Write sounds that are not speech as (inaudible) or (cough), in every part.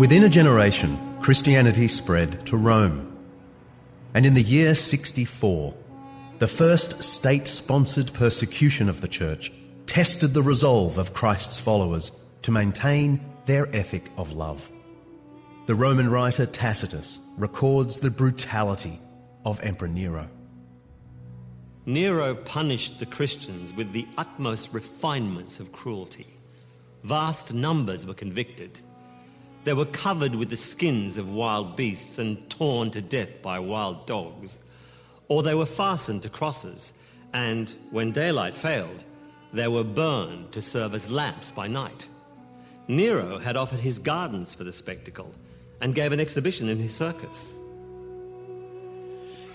Within a generation, Christianity spread to Rome. And in the year 64, the first state sponsored persecution of the church tested the resolve of Christ's followers to maintain their ethic of love. The Roman writer Tacitus records the brutality of Emperor Nero. Nero punished the Christians with the utmost refinements of cruelty. Vast numbers were convicted. They were covered with the skins of wild beasts and torn to death by wild dogs or they were fastened to crosses, and when daylight failed, they were burned to serve as lamps by night. Nero had offered his gardens for the spectacle and gave an exhibition in his circus.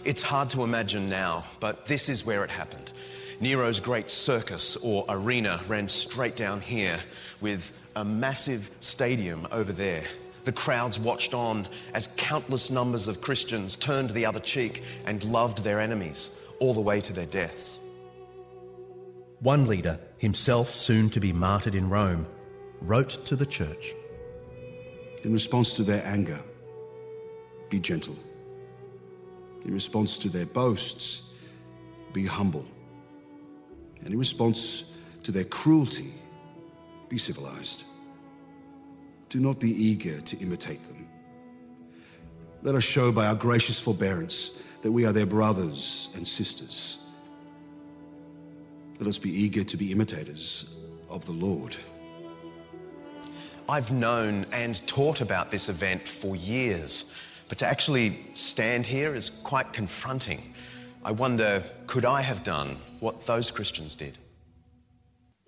It's hard to imagine now, but this is where it happened. Nero's great circus or arena ran straight down here with a massive stadium over there. The crowds watched on as countless numbers of Christians turned the other cheek and loved their enemies all the way to their deaths. One leader, himself soon to be martyred in Rome, wrote to the church In response to their anger, be gentle. In response to their boasts, be humble. And in response to their cruelty, be civilized. Do not be eager to imitate them. Let us show by our gracious forbearance that we are their brothers and sisters. Let us be eager to be imitators of the Lord. I've known and taught about this event for years, but to actually stand here is quite confronting. I wonder, could I have done what those Christians did?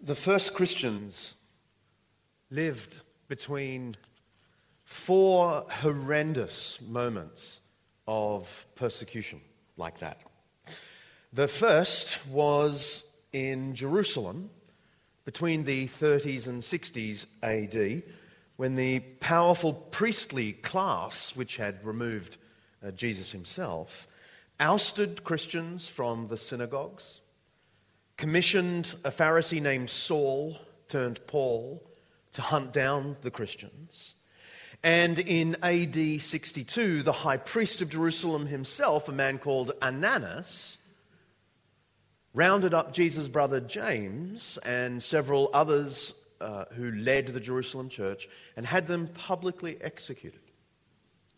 The first Christians lived between four horrendous moments of persecution like that. The first was in Jerusalem between the 30s and 60s AD when the powerful priestly class, which had removed uh, Jesus himself, ousted Christians from the synagogues, commissioned a Pharisee named Saul, turned Paul, to hunt down the Christians. And in AD 62, the high priest of Jerusalem himself, a man called Ananus, rounded up Jesus' brother James and several others uh, who led the Jerusalem church and had them publicly executed,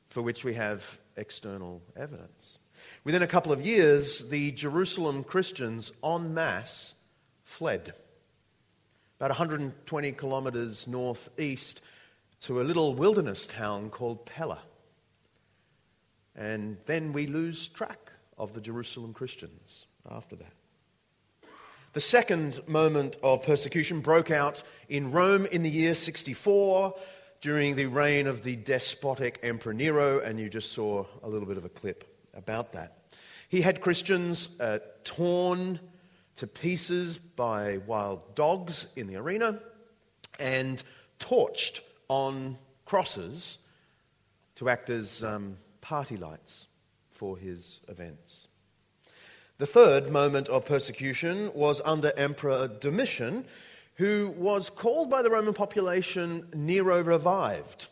for which we have external evidence. Within a couple of years, the Jerusalem Christians en masse fled about 120 kilometres northeast to a little wilderness town called Pella. And then we lose track of the Jerusalem Christians after that. The second moment of persecution broke out in Rome in the year 64 during the reign of the despotic Emperor Nero, and you just saw a little bit of a clip about that. He had Christians uh, torn to pieces by wild dogs in the arena and torched on crosses to act as um, party lights for his events. The third moment of persecution was under Emperor Domitian, who was called by the Roman population Nero revived,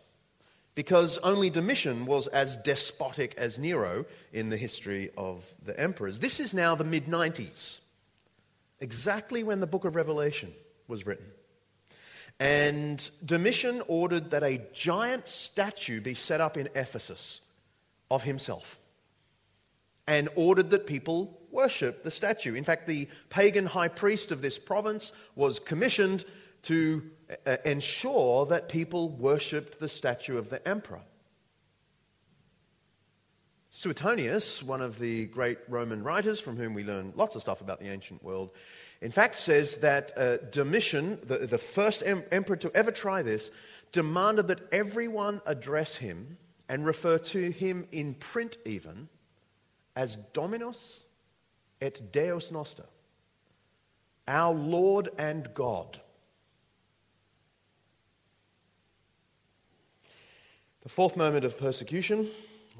because only Domitian was as despotic as Nero in the history of the emperors. This is now the mid 90s exactly when the book of Revelation was written. And Domitian ordered that a giant statue be set up in Ephesus of himself and ordered that people worship the statue. In fact, the pagan high priest of this province was commissioned to uh, ensure that people worshipped the statue of the emperor. Suetonius, one of the great Roman writers from whom we learn lots of stuff about the ancient world, in fact says that uh, Domitian, the, the first em- emperor to ever try this, demanded that everyone address him and refer to him in print even as Dominus et Deus Noster, our Lord and God. The fourth moment of persecution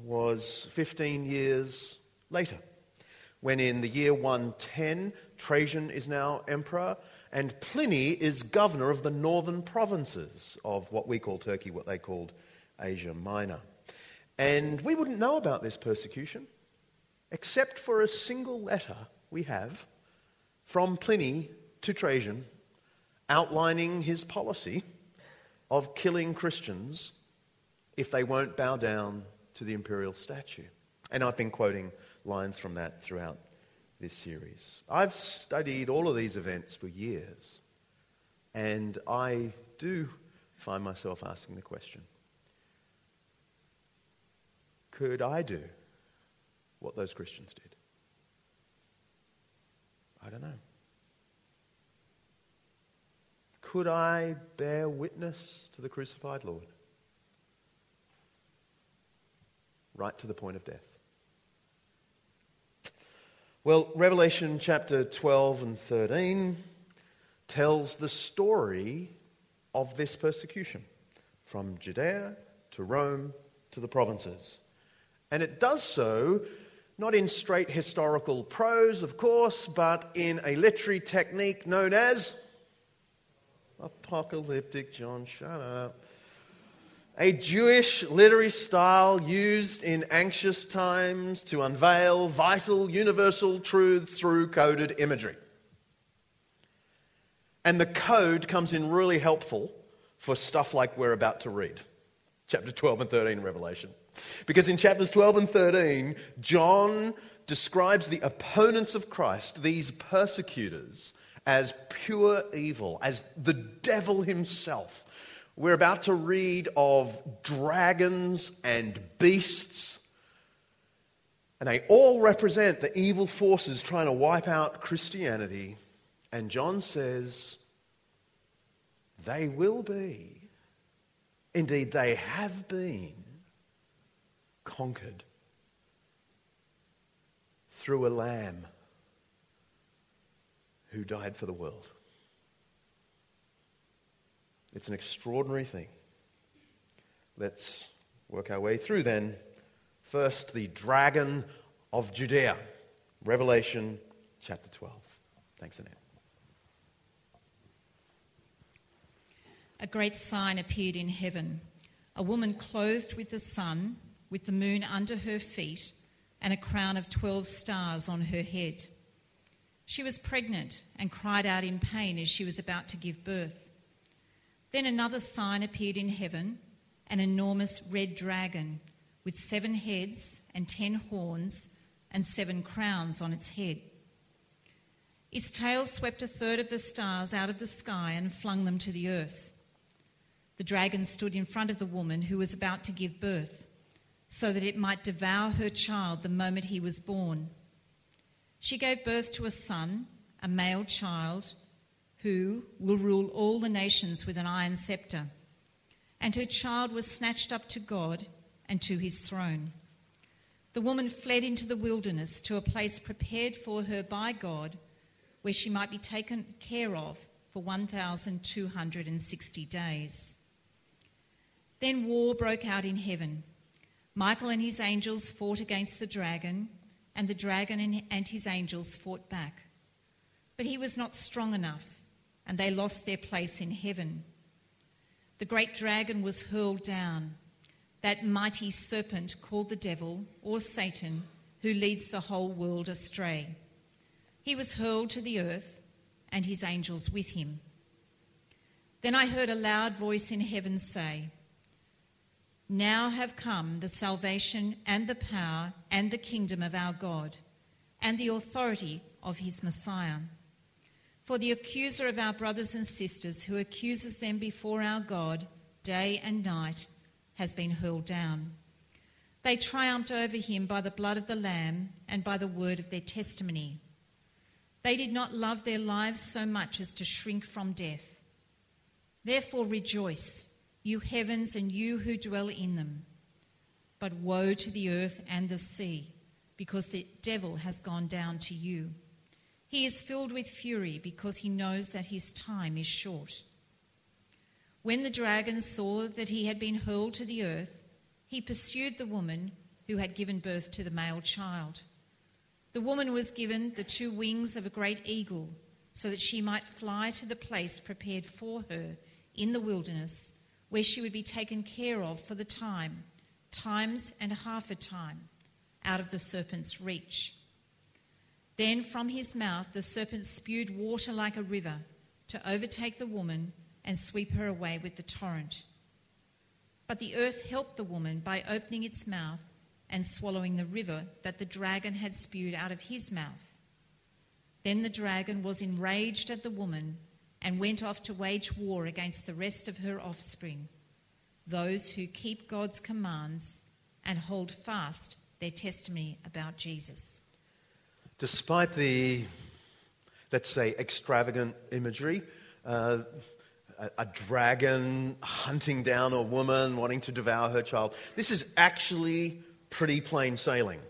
was 15 years later, when in the year 110, Trajan is now emperor, and Pliny is governor of the northern provinces of what we call Turkey, what they called Asia Minor. And we wouldn't know about this persecution except for a single letter we have from Pliny to Trajan outlining his policy of killing Christians if they won't bow down to the imperial statue. And I've been quoting lines from that throughout this series. I've studied all of these events for years, and I do find myself asking the question could I do what those Christians did? I don't know. Could I bear witness to the crucified Lord? Right to the point of death. Well, Revelation chapter 12 and 13 tells the story of this persecution from Judea to Rome to the provinces. And it does so not in straight historical prose, of course, but in a literary technique known as apocalyptic John. Shut up. A Jewish literary style used in anxious times to unveil vital universal truths through coded imagery. And the code comes in really helpful for stuff like we're about to read chapter 12 and 13 Revelation. Because in chapters 12 and 13, John describes the opponents of Christ, these persecutors, as pure evil, as the devil himself. We're about to read of dragons and beasts, and they all represent the evil forces trying to wipe out Christianity. And John says, they will be, indeed, they have been conquered through a lamb who died for the world. It's an extraordinary thing. Let's work our way through then. First, the dragon of Judea, Revelation chapter 12. Thanks, Annette. A great sign appeared in heaven a woman clothed with the sun with the moon under her feet and a crown of 12 stars on her head. She was pregnant and cried out in pain as she was about to give birth. Then another sign appeared in heaven an enormous red dragon with seven heads and ten horns and seven crowns on its head. Its tail swept a third of the stars out of the sky and flung them to the earth. The dragon stood in front of the woman who was about to give birth so that it might devour her child the moment he was born. She gave birth to a son, a male child, who will rule all the nations with an iron scepter. And her child was snatched up to God and to his throne. The woman fled into the wilderness to a place prepared for her by God, where she might be taken care of for 1,260 days. Then war broke out in heaven. Michael and his angels fought against the dragon, and the dragon and his angels fought back. But he was not strong enough, and they lost their place in heaven. The great dragon was hurled down, that mighty serpent called the devil, or Satan, who leads the whole world astray. He was hurled to the earth, and his angels with him. Then I heard a loud voice in heaven say, now have come the salvation and the power and the kingdom of our God and the authority of his Messiah. For the accuser of our brothers and sisters, who accuses them before our God day and night, has been hurled down. They triumphed over him by the blood of the Lamb and by the word of their testimony. They did not love their lives so much as to shrink from death. Therefore, rejoice you heavens and you who dwell in them. But woe to the earth and the sea, because the devil has gone down to you. He is filled with fury because he knows that his time is short. When the dragon saw that he had been hurled to the earth, he pursued the woman who had given birth to the male child. The woman was given the two wings of a great eagle so that she might fly to the place prepared for her in the wilderness where she would be taken care of for the time, times and half a time, out of the serpent's reach. Then from his mouth the serpent spewed water like a river to overtake the woman and sweep her away with the torrent. But the earth helped the woman by opening its mouth and swallowing the river that the dragon had spewed out of his mouth. Then the dragon was enraged at the woman and went off to wage war against the rest of her offspring, those who keep God's commands and hold fast their testimony about Jesus. Despite the, let's say, extravagant imagery, uh, a, a, dragon hunting down a woman wanting to devour her child, this is actually pretty plain sailing.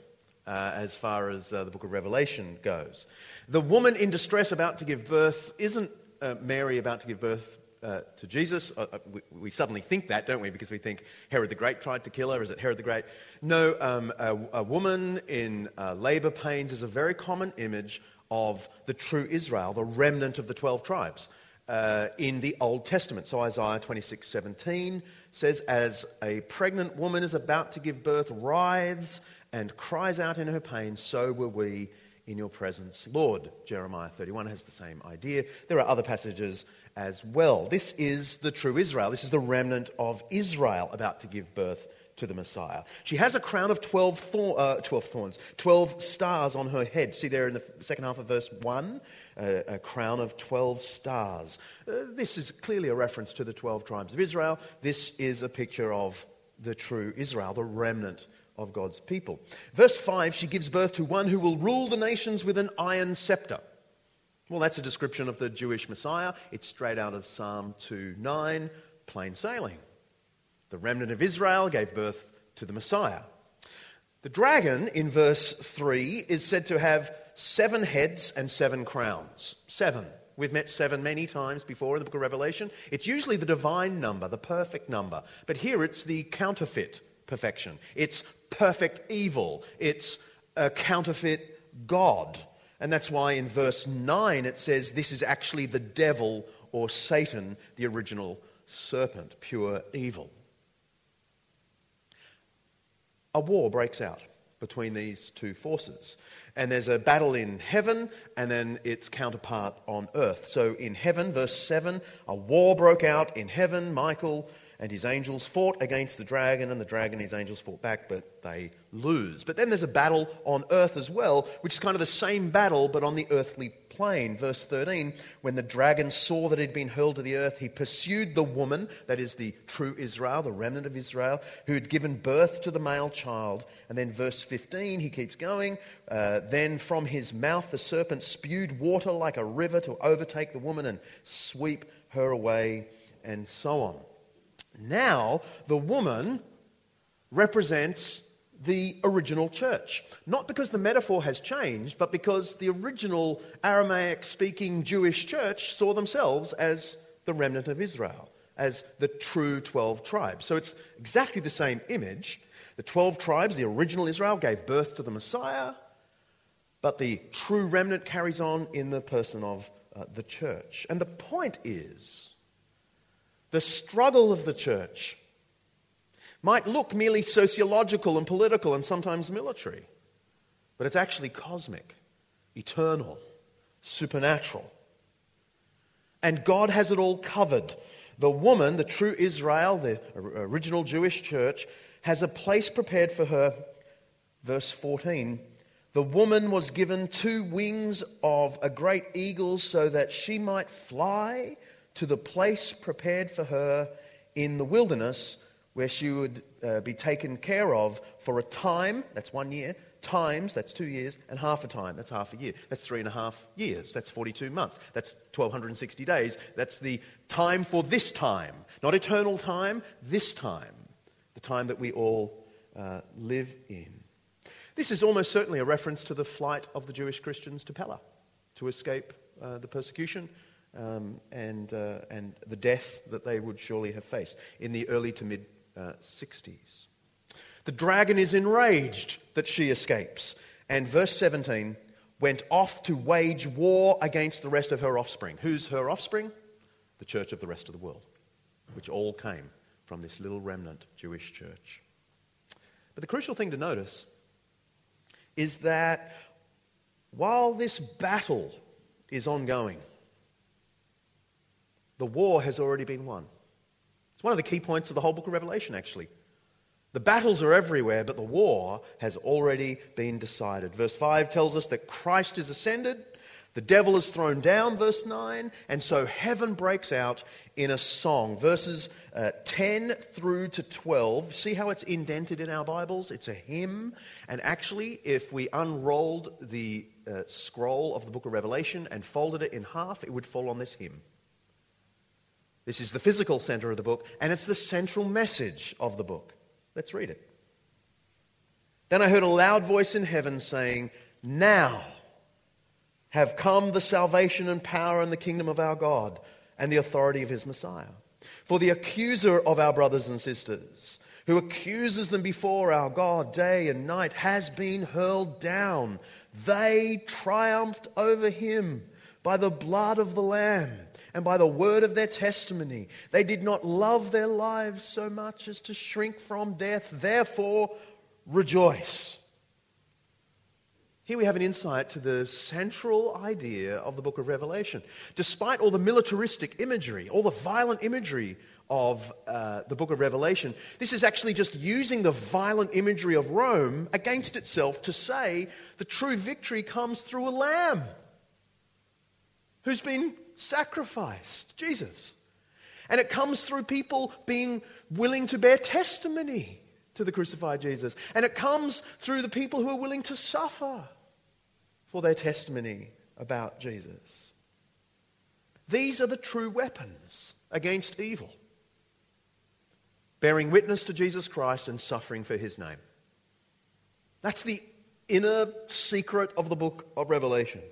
Uh, as far as uh, the book of Revelation goes. The woman in distress about to give birth isn't uh, Mary about to give birth uh, to Jesus. Uh, uh, we, we, suddenly think that, don't we? Because we think Herod the Great tried to kill her. Is it Herod the Great? No, um, a, a, woman in uh, labor pains is a very common image of the true Israel, the remnant of the 12 tribes. Uh, in the Old Testament. So Isaiah 26 17 says, As a pregnant woman is about to give birth, writhes and cries out in her pain, so were we in your presence, Lord. Jeremiah 31 has the same idea. There are other passages as well. This is the true Israel. This is the remnant of Israel about to give birth to the Messiah. She has a crown of 12, thorn, uh, 12 thorns, 12 stars on her head. See there in the second half of verse 1, uh, a crown of 12 stars. Uh, this is clearly a reference to the 12 tribes of Israel. This is a picture of the true Israel, the remnant of God's people. Verse 5 she gives birth to one who will rule the nations with an iron scepter. Well, that's a description of the Jewish Messiah. It's straight out of Psalm 2 9, plain sailing. The remnant of Israel gave birth to the Messiah. The dragon in verse 3 is said to have seven heads and seven crowns. Seven. We've met seven many times before in the book of Revelation. It's usually the divine number, the perfect number. But here it's the counterfeit perfection. It's perfect evil. It's a counterfeit God. And that's why in verse 9 it says this is actually the devil or Satan, the original serpent, pure evil. A war breaks out between these two forces. And there's a battle in heaven and then its counterpart on earth. So in heaven, verse 7, a war broke out in heaven. Michael and his angels fought against the dragon, and the dragon and his angels fought back, but they lose. But then there's a battle on earth as well, which is kind of the same battle, but on the earthly plane. Verse 13 When the dragon saw that he'd been hurled to the earth, he pursued the woman, that is the true Israel, the remnant of Israel, who had given birth to the male child. And then verse 15, he keeps going. Uh, then from his mouth the serpent spewed water like a river to overtake the woman and sweep her away, and so on. Now, the woman represents the original church. Not because the metaphor has changed, but because the original Aramaic speaking Jewish church saw themselves as the remnant of Israel, as the true 12 tribes. So it's exactly the same image. The 12 tribes, the original Israel, gave birth to the Messiah, but the true remnant carries on in the person of uh, the church. And the point is the struggle of the church might look merely sociological and political and sometimes military, but it's actually cosmic, eternal, supernatural. And God has it all covered. The woman, the true Israel, the original Jewish church, has a place prepared for her. Verse 14 The woman was given two wings of a great eagle so that she might fly to the place prepared for her in the wilderness where she would uh, be taken care of for a time, that's one year, times, that's two years, and half a time, that's half a year. That's three and a half years, that's 42 months, that's 1260 days. That's the time for this time, not eternal time, this time, the time that we all uh, live in. This is almost certainly a reference to the flight of the Jewish Christians to Pella to escape uh, the persecution um, and, uh, and the death that they would surely have faced in the early to mid uh, 60s. The dragon is enraged that she escapes. And verse 17 went off to wage war against the rest of her offspring. Who's her offspring? The church of the rest of the world, which all came from this little remnant Jewish church. But the crucial thing to notice is that while this battle is ongoing, the war has already been won. It's one of the key points of the whole book of Revelation, actually. The battles are everywhere, but the war has already been decided. Verse 5 tells us that Christ is ascended, the devil is thrown down, verse 9, and so heaven breaks out in a song. Verses uh, 10 through to 12, see how it's indented in our Bibles? It's a hymn. And actually, if we unrolled the uh, scroll of the book of Revelation and folded it in half, it would fall on this hymn. This is the physical center of the book, and it's the central message of the book. Let's read it. Then I heard a loud voice in heaven saying, Now have come the salvation and power and the kingdom of our God and the authority of his Messiah. For the accuser of our brothers and sisters, who accuses them before our God day and night, has been hurled down. They triumphed over him by the blood of the Lamb and by the word of their testimony. They did not love their lives so much as to shrink from death. Therefore, rejoice. Here we have an insight to the central idea of the book of Revelation. Despite all the militaristic imagery, all the violent imagery of uh, the book of Revelation, this is actually just using the violent imagery of Rome against itself to say the true victory comes through a lamb who's been sacrificed, Jesus. And it comes through people being willing to bear testimony to the crucified Jesus. And it comes through the people who are willing to suffer for their testimony about Jesus. These are the true weapons against evil bearing witness to Jesus Christ and suffering for his name. That's the inner secret of the book of Revelation.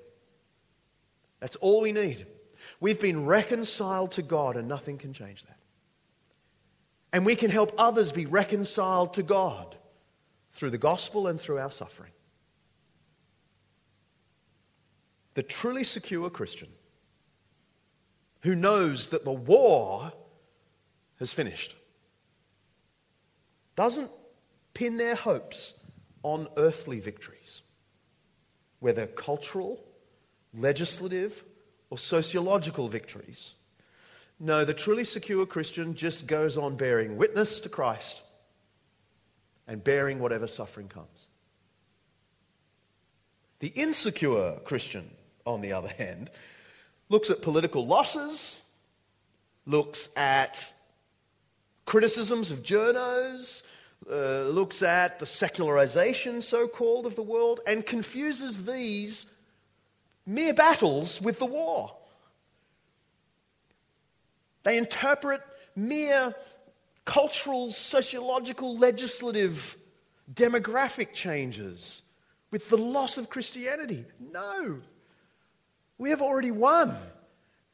That's all we need. We've been reconciled to God, and nothing can change that. And we can help others be reconciled to God through the gospel and through our suffering. The truly secure Christian who knows that the war has finished doesn't pin their hopes on earthly victories, whether cultural, legislative, or sociological victories. No, the truly secure Christian just goes on bearing witness to Christ and bearing whatever suffering comes. The insecure Christian on the other hand, looks at political losses, looks at criticisms of journos, uh, looks at the secularization, so called, of the world, and confuses these mere battles with the war. They interpret mere cultural, sociological, legislative, demographic changes with the loss of Christianity. No. We have already won.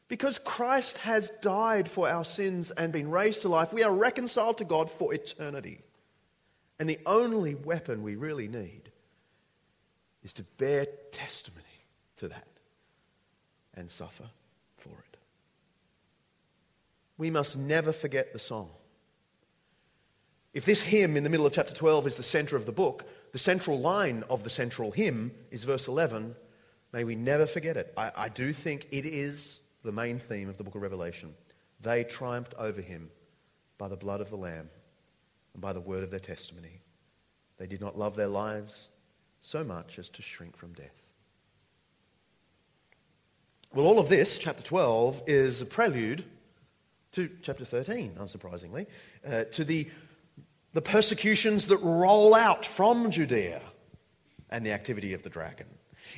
Because Christ has died for our sins and been raised to life, we are reconciled to God for eternity. And the only weapon we really need is to bear testimony to that and suffer for it. We must never forget the song. If this hymn in the middle of chapter 12 is the center of the book, the central line of the central hymn is verse 11 May we never forget it. I, I do think it is the main theme of the book of Revelation. They triumphed over him by the blood of the Lamb and by the word of their testimony. They did not love their lives so much as to shrink from death. Well, all of this, chapter 12, is a prelude to chapter 13, unsurprisingly, uh, to the, the persecutions that roll out from Judea and the activity of the dragon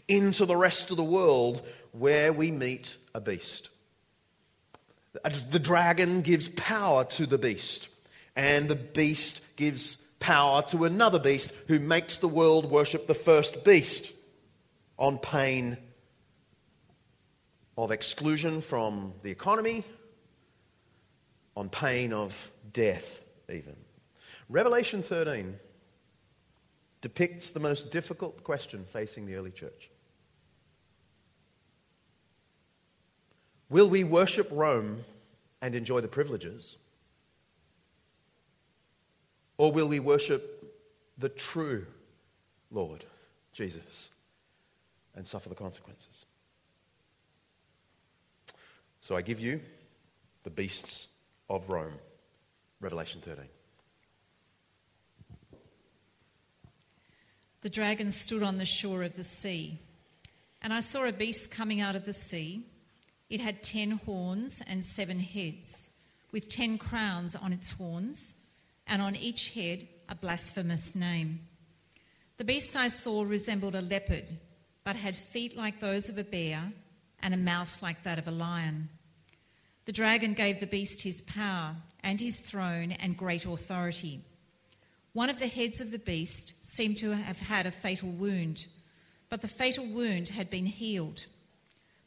into the rest of the world where we meet a beast. The dragon gives power to the beast, and the beast gives power to another beast who makes the world worship the first beast on pain of exclusion from the economy, on pain of death, even. Revelation 13 depicts the most difficult question facing the early church. Will we worship Rome and enjoy the privileges? Or will we worship the true Lord, Jesus, and suffer the consequences? So I give you the beasts of Rome, Revelation 13. The dragon stood on the shore of the sea, and I saw a beast coming out of the sea. It had ten horns and seven heads, with ten crowns on its horns, and on each head a blasphemous name. The beast I saw resembled a leopard, but had feet like those of a bear and a mouth like that of a lion. The dragon gave the beast his power and his throne and great authority. One of the heads of the beast seemed to have had a fatal wound, but the fatal wound had been healed.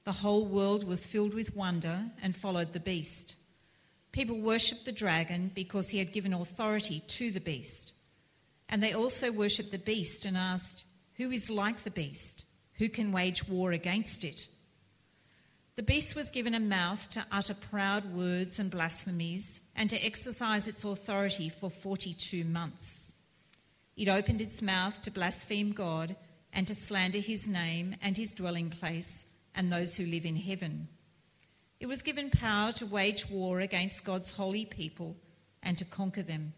The whole world was filled with wonder and followed the beast. People worshipped the dragon because he had given authority to the beast. And they also worshipped the beast and asked, Who is like the beast? Who can wage war against it? The beast was given a mouth to utter proud words and blasphemies and to exercise its authority for 42 months. It opened its mouth to blaspheme God and to slander his name and his dwelling place and those who live in heaven. It was given power to wage war against God's holy people and to conquer them.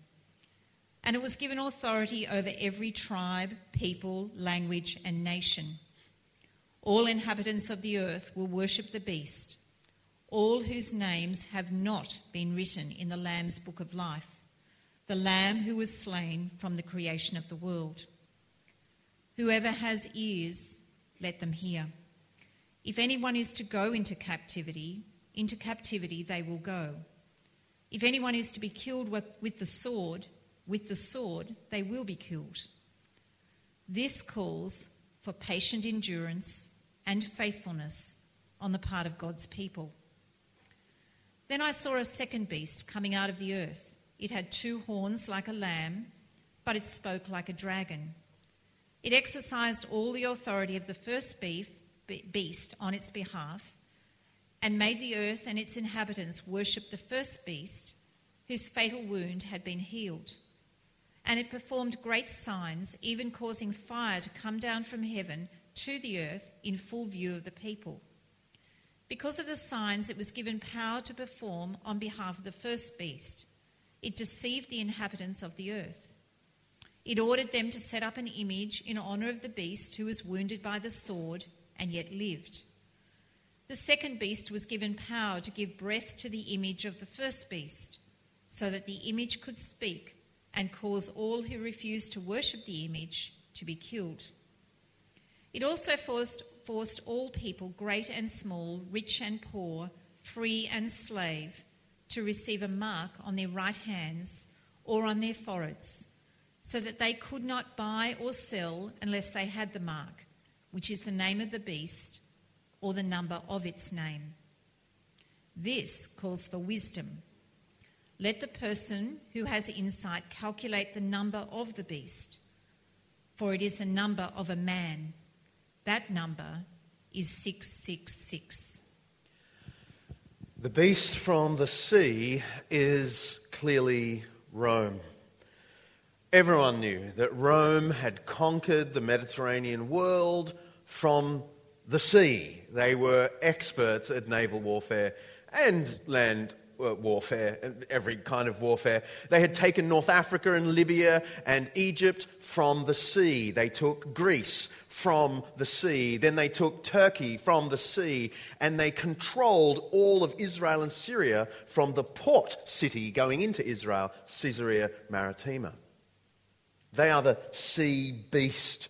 And it was given authority over every tribe, people, language, and nation. All inhabitants of the earth will worship the beast, all whose names have not been written in the Lamb's book of life, the Lamb who was slain from the creation of the world. Whoever has ears, let them hear. If anyone is to go into captivity, into captivity they will go. If anyone is to be killed with the sword, with the sword they will be killed. This calls for patient endurance and faithfulness on the part of God's people. Then I saw a second beast coming out of the earth. It had two horns like a lamb, but it spoke like a dragon. It exercised all the authority of the first beast on its behalf and made the earth and its inhabitants worship the first beast whose fatal wound had been healed. And it performed great signs, even causing fire to come down from heaven to the earth in full view of the people. Because of the signs it was given power to perform on behalf of the first beast, it deceived the inhabitants of the earth. It ordered them to set up an image in honor of the beast who was wounded by the sword and yet lived. The second beast was given power to give breath to the image of the first beast, so that the image could speak and cause all who refused to worship the image to be killed. It also forced, forced all people, great and small, rich and poor, free and slave, to receive a mark on their right hands or on their foreheads, so that they could not buy or sell unless they had the mark, which is the name of the beast or the number of its name. This calls for wisdom. Let the person who has insight calculate the number of the beast, for it is the number of a man. That number is 666. The beast from the sea is clearly Rome. Everyone knew that Rome had conquered the Mediterranean world from the sea. They were experts at naval warfare and land Uh, warfare, uh, every kind of warfare. They had taken North Africa and Libya and Egypt from the sea. They took Greece from the sea. Then they took Turkey from the sea. And they controlled all of Israel and Syria from the port city going into Israel, Caesarea Maritima. They are the sea beast.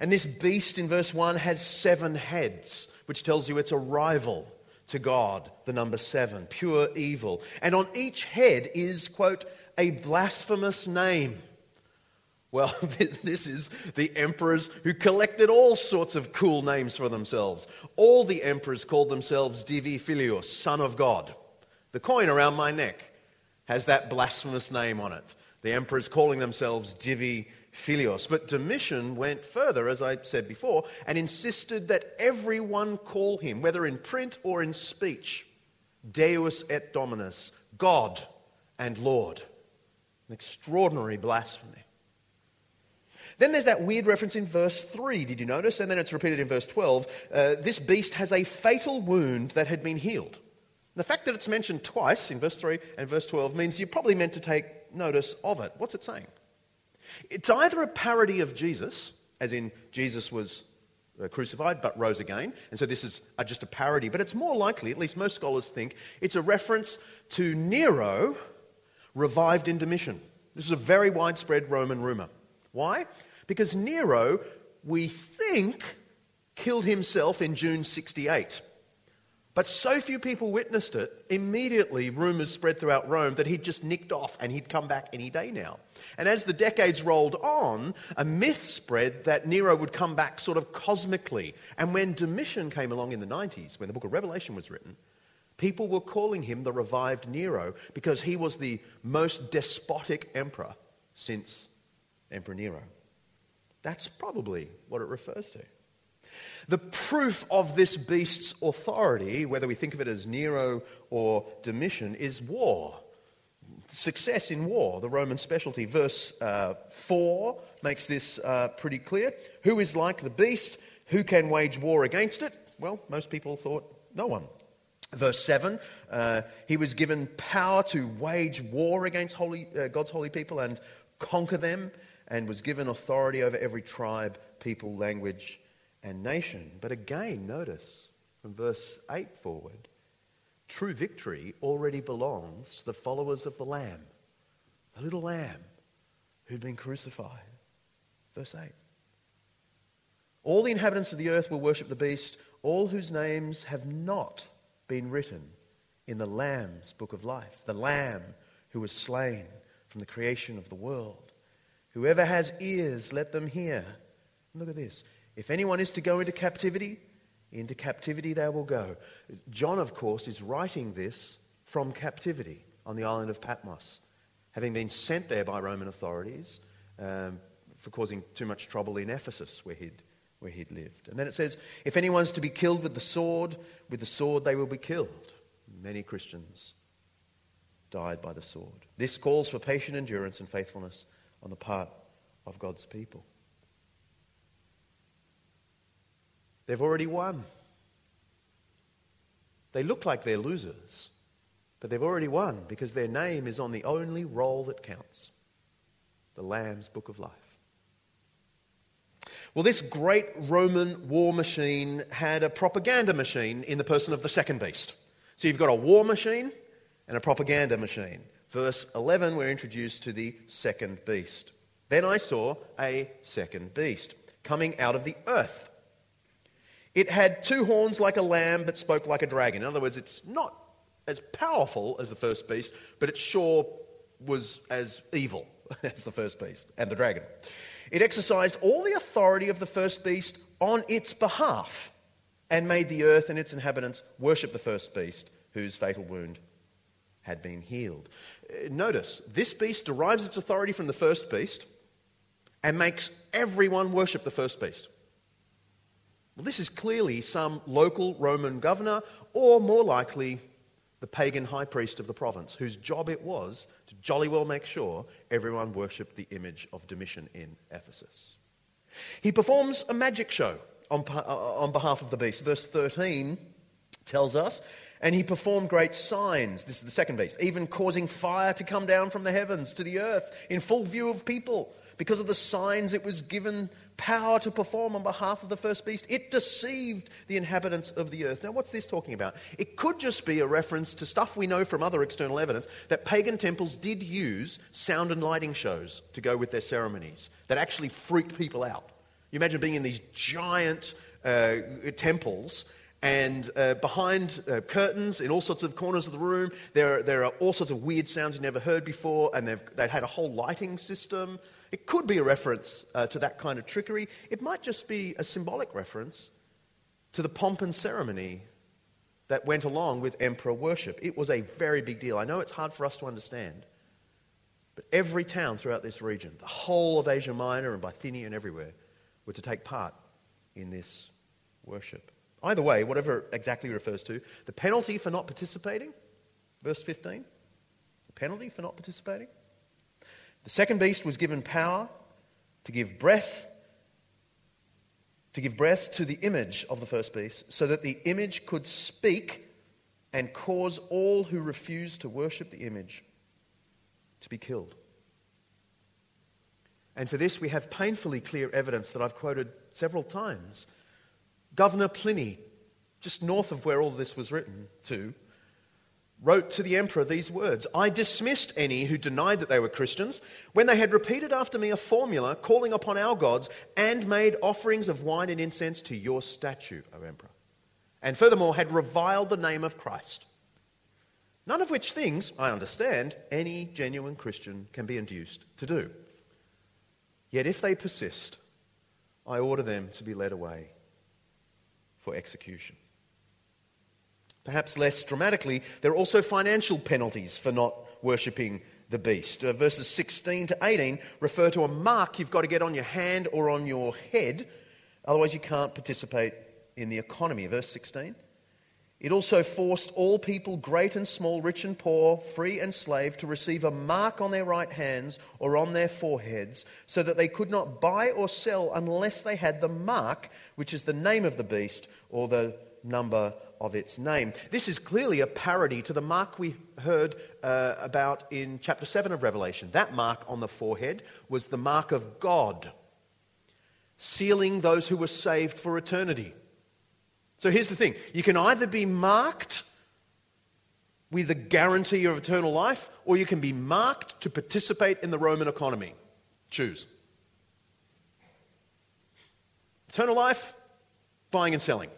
And this beast in verse 1 has seven heads, which tells you it's a rival to God, the number seven, pure evil. And on each head is, quote, a blasphemous name. Well, (laughs) this is the emperors who collected all sorts of cool names for themselves. All the emperors called themselves Divi Filius, son of God. The coin around my neck has that blasphemous name on it. The emperors calling themselves Divi Filius. But Domitian went further, as I said before, and insisted that everyone call him, whether in print or in speech, Deus et Dominus, God and Lord. An extraordinary blasphemy. Then there's that weird reference in verse 3, did you notice? And then it's repeated in verse 12. Uh, this beast has a fatal wound that had been healed. The fact that it's mentioned twice in verse 3 and verse 12 means you're probably meant to take notice of it. What's it saying? It's either a parody of Jesus, as in Jesus was uh, crucified but rose again, and so this is just a parody, but it's more likely, at least most scholars think, it's a reference to Nero revived in Domitian. This is a very widespread Roman rumor. Why? Because Nero, we think, killed himself in June 68. But so few people witnessed it, immediately rumors spread throughout Rome that he'd just nicked off and he'd come back any day now. And as the decades rolled on, a myth spread that Nero would come back sort of cosmically. And when Domitian came along in the 90s, when the book of Revelation was written, people were calling him the revived Nero because he was the most despotic emperor since Emperor Nero. That's probably what it refers to. The proof of this beast's authority, whether we think of it as Nero or Domitian, is war. Success in war, the Roman specialty. Verse uh, 4 makes this uh, pretty clear. Who is like the beast? Who can wage war against it? Well, most people thought no one. Verse 7, uh, he was given power to wage war against holy, uh, God's holy people and conquer them and was given authority over every tribe, people, language, and nation. But again, notice from verse 8 forward, true victory already belongs to the followers of the Lamb, the little Lamb who'd been crucified. Verse 8. All the inhabitants of the earth will worship the beast, all whose names have not been written in the Lamb's book of life, the Lamb who was slain from the creation of the world. Whoever has ears, let them hear. look at this. If anyone is to go into captivity, into captivity they will go. John, of course, is writing this from captivity on the island of Patmos, having been sent there by Roman authorities um, for causing too much trouble in Ephesus, where he'd, where he'd lived. And then it says, If anyone's to be killed with the sword, with the sword they will be killed. Many Christians died by the sword. This calls for patient endurance and faithfulness on the part of God's people. They've already won. They look like they're losers, but they've already won because their name is on the only roll that counts the Lamb's Book of Life. Well, this great Roman war machine had a propaganda machine in the person of the second beast. So you've got a war machine and a propaganda machine. Verse 11, we're introduced to the second beast. Then I saw a second beast coming out of the earth. It had two horns like a lamb, but spoke like a dragon. In other words, it's not as powerful as the first beast, but it sure was as evil (laughs) as the first beast and the dragon. It exercised all the authority of the first beast on its behalf and made the earth and its inhabitants worship the first beast, whose fatal wound had been healed. Uh, notice, this beast derives its authority from the first beast and makes everyone worship the first beast. Well, this is clearly some local Roman governor, or more likely, the pagan high priest of the province, whose job it was to jolly well make sure everyone worshipped the image of Domitian in Ephesus. He performs a magic show on, uh, on behalf of the beast. Verse 13 tells us and he performed great signs. This is the second beast, even causing fire to come down from the heavens to the earth in full view of people. Because of the signs it was given power to perform on behalf of the first beast, it deceived the inhabitants of the earth. Now, what's this talking about? It could just be a reference to stuff we know from other external evidence that pagan temples did use sound and lighting shows to go with their ceremonies that actually freaked people out. You imagine being in these giant uh, temples and uh, behind uh, curtains, in all sorts of corners of the room, there are, there are all sorts of weird sounds you never heard before, and they've, they've had a whole lighting system. It could be a reference uh, to that kind of trickery. It might just be a symbolic reference to the pomp and ceremony that went along with emperor worship. It was a very big deal. I know it's hard for us to understand, but every town throughout this region, the whole of Asia Minor and Bithynia and everywhere, were to take part in this worship. Either way, whatever exactly refers to, the penalty for not participating, verse 15, the penalty for not participating, The second beast was given power to give breath to give breath to the image of the first beast so that the image could speak and cause all who refuse to worship the image to be killed. And for this, we have painfully clear evidence that I've quoted several times. Governor Pliny, just north of where all this was written to, wrote to the emperor these words I dismissed any who denied that they were Christians when they had repeated after me a formula calling upon our gods and made offerings of wine and incense to your statue, O emperor, and furthermore had reviled the name of Christ. None of which things, I understand, any genuine Christian can be induced to do. Yet if they persist, I order them to be led away for execution. Perhaps less dramatically, there are also financial penalties for not worshipping the beast. Uh, verses 16 to 18 refer to a mark you've got to get on your hand or on your head, otherwise, you can't participate in the economy. Verse 16. It also forced all people, great and small, rich and poor, free and slave, to receive a mark on their right hands or on their foreheads, so that they could not buy or sell unless they had the mark, which is the name of the beast or the number of its name. This is clearly a parody to the mark we heard uh, about in chapter 7 of Revelation. That mark on the forehead was the mark of God, sealing those who were saved for eternity. So here's the thing you can either be marked with a guarantee of eternal life, or you can be marked to participate in the Roman economy. Choose. Eternal life, buying and selling.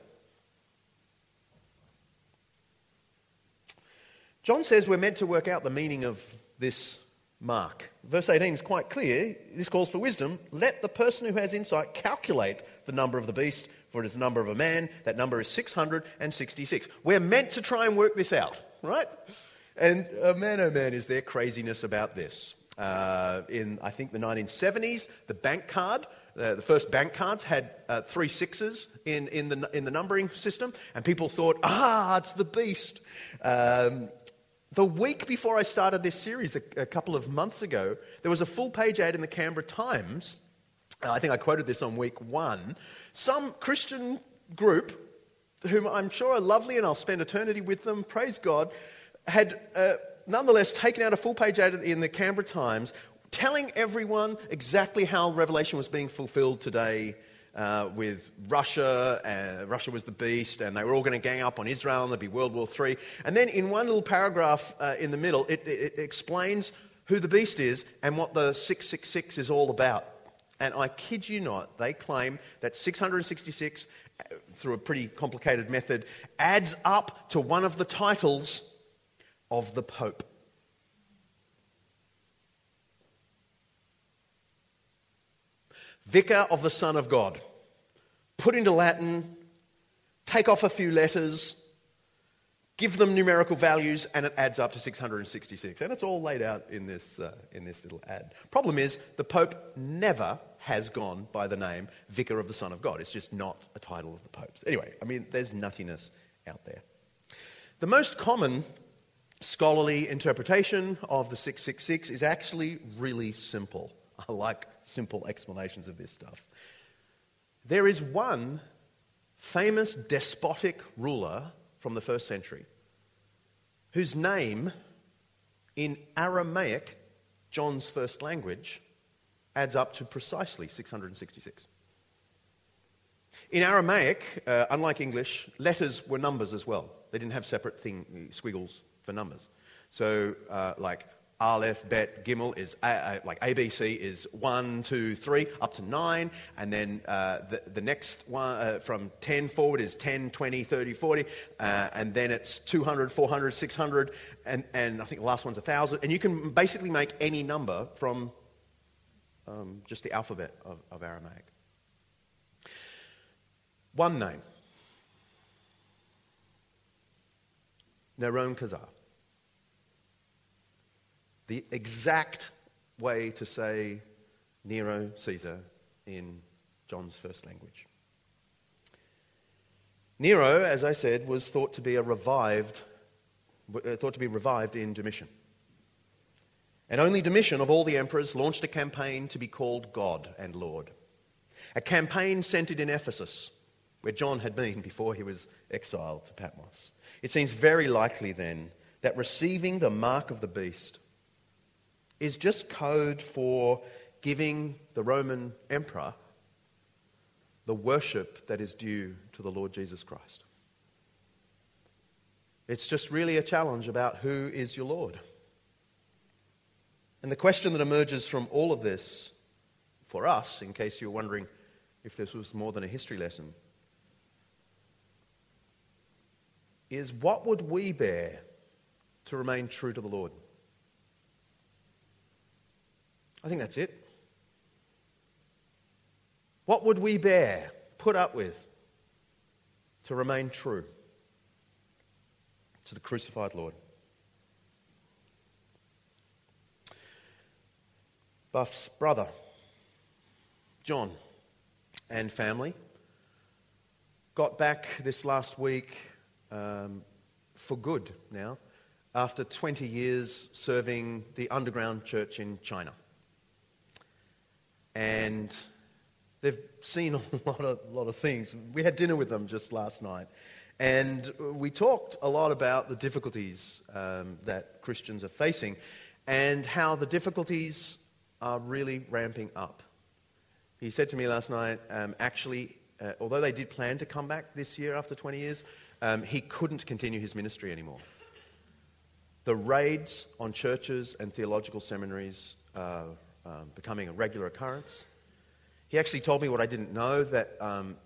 John says we're meant to work out the meaning of this mark. Verse 18 is quite clear. This calls for wisdom. Let the person who has insight calculate the number of the beast, for it is the number of a man. That number is 666. We're meant to try and work this out, right? And oh man, oh man, is there craziness about this. Uh, in, I think, the 1970s, the bank card uh, the first bank cards had uh, three sixes in, in, the, in the numbering system, and people thought, ah, it's the beast. Um, the week before I started this series, a, a, couple of months ago, there was a full page ad in the Canberra Times. Uh, I think I quoted this on week one. Some Christian group, whom I'm sure are lovely and I'll spend eternity with them, praise God, had uh, nonetheless taken out a full page ad in the Canberra Times telling everyone exactly how Revelation was being fulfilled today uh, with Russia. Uh, Russia was the beast, and they were all going to gang up on Israel, and there'd be World War III. And then in one little paragraph uh, in the middle, it, it, it explains who the beast is and what the 666 is all about. And I kid you not, they claim that 666, uh, through a pretty complicated method, adds up to one of the titles of the Pope. Vicar of the Son of God. Put into Latin, take off a few letters, give them numerical values, and it adds up to 666. And it's all laid out in this, uh, in this little ad. Problem is, the Pope never has gone by the name Vicar of the Son of God. It's just not a title of the Pope's. Anyway, I mean, there's nuttiness out there. The most common scholarly interpretation of the 666 is actually really simple. (laughs) I like simple explanations of this stuff. There is one famous despotic ruler from the first century whose name in Aramaic, John's first language, adds up to precisely 666. In Aramaic, uh, unlike English, letters were numbers as well. They didn't have separate thing, squiggles for numbers. So, uh, like Aleph, Bet, Gimel is uh, like ABC is one, two, three, up to nine. And then uh, the, the next one uh, from 10 forward is 10, 20, 30, 40. Uh, and then it's 200, 400, 600. And, and I think the last one's 1,000. And you can basically make any number from um, just the alphabet of, of Aramaic. One name Neron Khazar the exact way to say Nero Caesar in John's first language. Nero, as I said, was thought to be a revived, uh, thought to be revived in Domitian. And only Domitian, of all the emperors, launched a campaign to be called God and Lord. A campaign centered in Ephesus, where John had been (laughs) before he was exiled to Patmos. It seems very likely then that receiving the mark of the beast is just code for giving the Roman emperor the worship that is due to the Lord Jesus Christ. It's just really a challenge about who is your Lord. And the question that emerges from all of this for us, in case you're wondering if this was more than a history lesson, is what would we bear to remain true to the Lord? I think that's it. What would we bear, put up with, to remain true to the crucified Lord? Buff's brother, John, and family got back this last week um, for good now after 20 years serving the underground church in China. And they've seen (laughs) a lot of, lot of things. We had dinner with them just last night. And we talked a lot about the difficulties um, that Christians are facing and how the difficulties are really ramping up. He said to me last night, um, actually, uh, although they did plan to come back this year after 20 years, um, he couldn't continue his ministry anymore. The raids on churches and theological seminaries um, becoming a regular occurrence. He actually told me what I didn't know that um,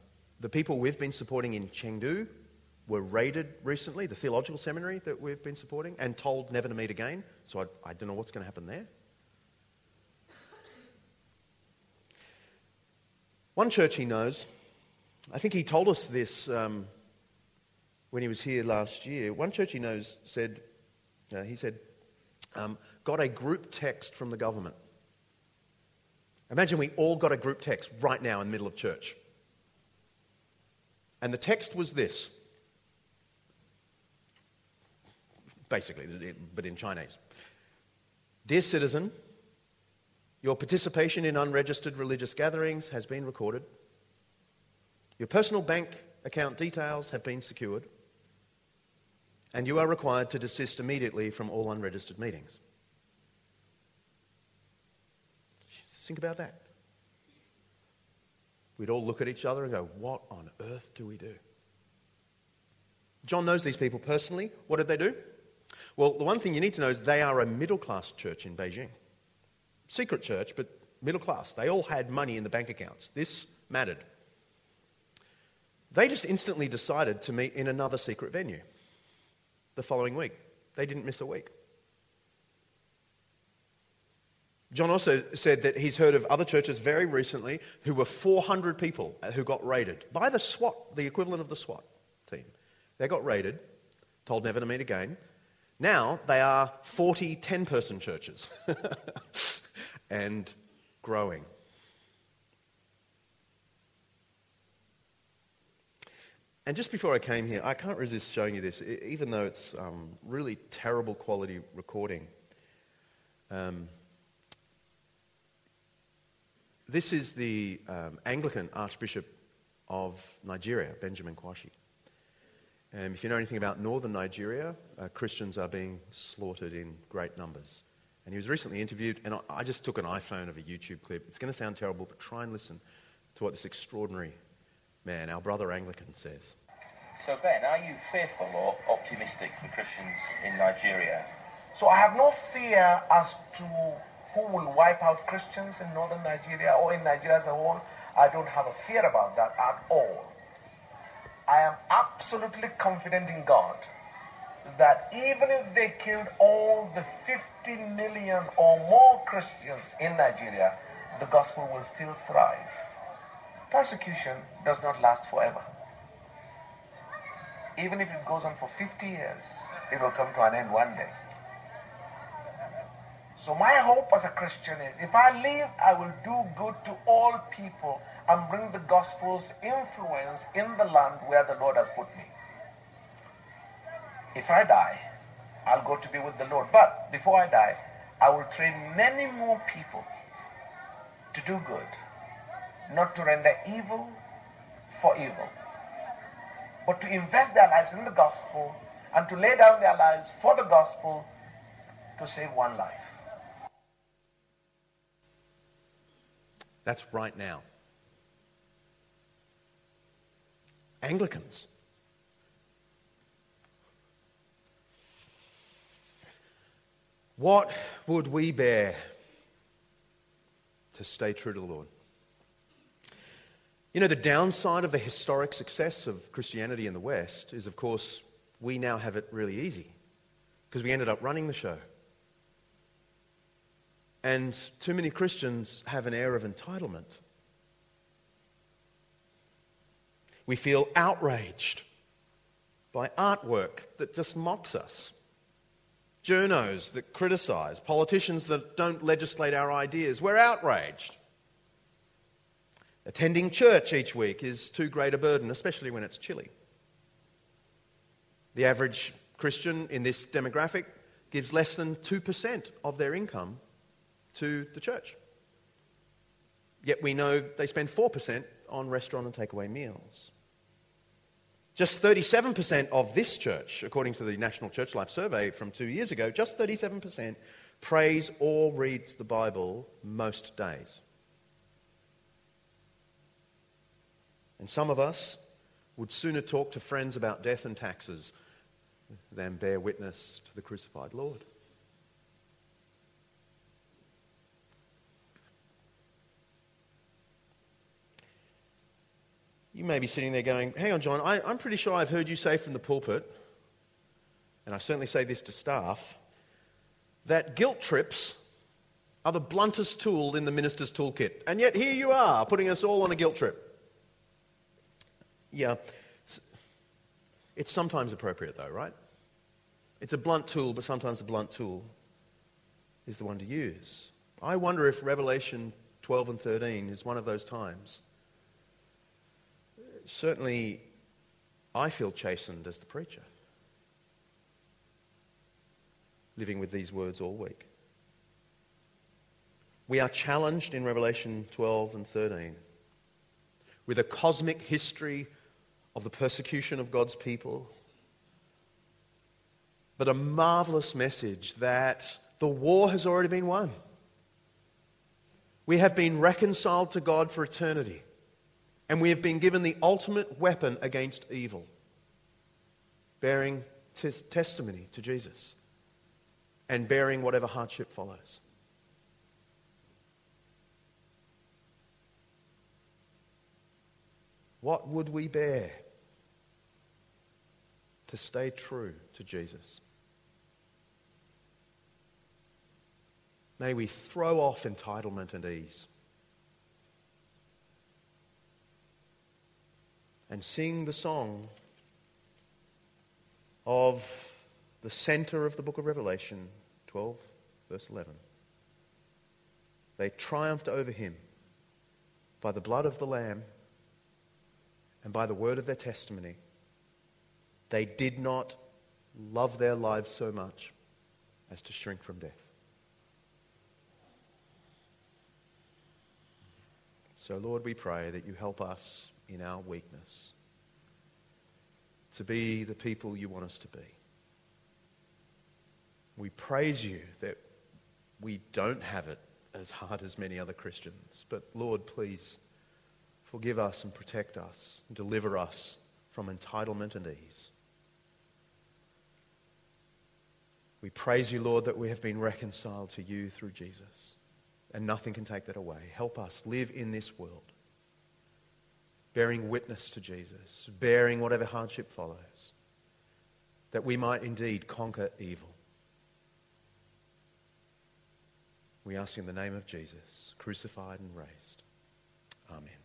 the people we've been supporting in Chengdu were raided recently, the theological seminary that we've been supporting, and told never to meet again. So I, I don't know what's going to happen there. One church he knows, I think he told us this um, when he was here last year. One church he knows said, uh, he said, um, got a group text from the government. Imagine we all got a group text right now in the middle of church. And the text was this basically, but in Chinese Dear citizen, your participation in unregistered religious gatherings has been recorded. Your personal bank account details have been secured. And you are required to desist immediately from all unregistered meetings. Think about that. We'd all look at each other and go, What on earth do we do? John knows these people personally. What did they do? Well, the one thing you need to know is they are a middle class church in Beijing secret church, but middle class. They all had money in the bank accounts. This mattered. They just instantly decided to meet in another secret venue the following week. They didn't miss a week. John also said that he's heard of other churches very recently who were 400 people who got raided by the SWAT, the equivalent of the SWAT team. They got raided, told never to meet again. Now they are 40 10 person churches. (laughs) and growing. And just before I came here, I can't resist showing you this, even though it's um, really terrible quality recording. Um, this is the um, Anglican Archbishop of Nigeria, Benjamin Kwashi. Um, if you know anything about northern Nigeria, uh, Christians are being slaughtered in great numbers. And he was recently interviewed, and I just took an iPhone of a YouTube clip. It's going to sound terrible, but try and listen to what this extraordinary man, our brother Anglican, says. So, Ben, are you fearful or optimistic for Christians in Nigeria? So, I have no fear as to who will wipe out Christians in northern Nigeria or in Nigeria as a whole. I don't have a fear about that at all. I am absolutely confident in God that even if they killed all the 50 million or more Christians in Nigeria, the gospel will still thrive. Persecution does not last forever. Even if it goes on for 50 years, it will come to an end one day. So my hope as a Christian is if I live, I will do good to all people and bring the gospel's influence in the land where the Lord has put me. If I die, I'll go to be with the Lord. But before I die, I will train many more people to do good, not to render evil for evil, but to invest their lives in the gospel and to lay down their lives for the gospel to save one life. That's right now. Anglicans. What would we bear to stay true to the Lord? You know, the downside of the historic success of Christianity in the West is, of course, we now have it really easy because we ended up running the show. And too many Christians have an air of entitlement. We feel outraged by artwork that just mocks us, journos that criticize, politicians that don't legislate our ideas. We're outraged. Attending church each week is too great a burden, especially when it's chilly. The average Christian in this demographic gives less than 2% of their income to the church. Yet we know they spend 4% on restaurant and takeaway meals. Just 37% of this church, according to the National Church Life Survey from two years ago, just 37% prays or reads the Bible most days. And some of us would sooner talk to friends about death and taxes than bear witness to the crucified Lord. You may be sitting there going, Hang on, John, I, am pretty sure I've heard you say from the pulpit, and I certainly say this to staff, that guilt trips are the bluntest tool in the minister's toolkit. And yet here you are, putting us all on a guilt trip. Yeah, it's sometimes appropriate, though, right? It's a blunt tool, but sometimes a blunt tool is the one to use. I wonder if Revelation 12 and 13 is one of those times certainly I feel chastened as the preacher, living with these words all week. We are challenged in Revelation 12 and 13 with a cosmic history of the persecution of God's people, but a marvelous message that the war has already been won. We have been reconciled to God for eternity. And we have been given the ultimate weapon against evil, bearing t- testimony to Jesus and bearing whatever hardship follows. What would we bear to stay true to Jesus? May we throw off entitlement and ease. And sing the song of the center of the book of Revelation, 12, verse 11. They triumphed over him by the blood of the Lamb and by the word of their testimony. They did not love their lives so much as to shrink from death. So, Lord, we pray that you help us in our weakness to be the people you want us to be. We praise you that we don't have it as hard as many other Christians. But Lord, please forgive us and protect us and deliver us from entitlement and ease. We praise you, Lord, that we have been reconciled to you through Jesus, and nothing can take that away. Help us live in this world bearing witness to Jesus, bearing whatever hardship follows, that we might indeed conquer evil. We ask in the name of Jesus, crucified and raised. Amen.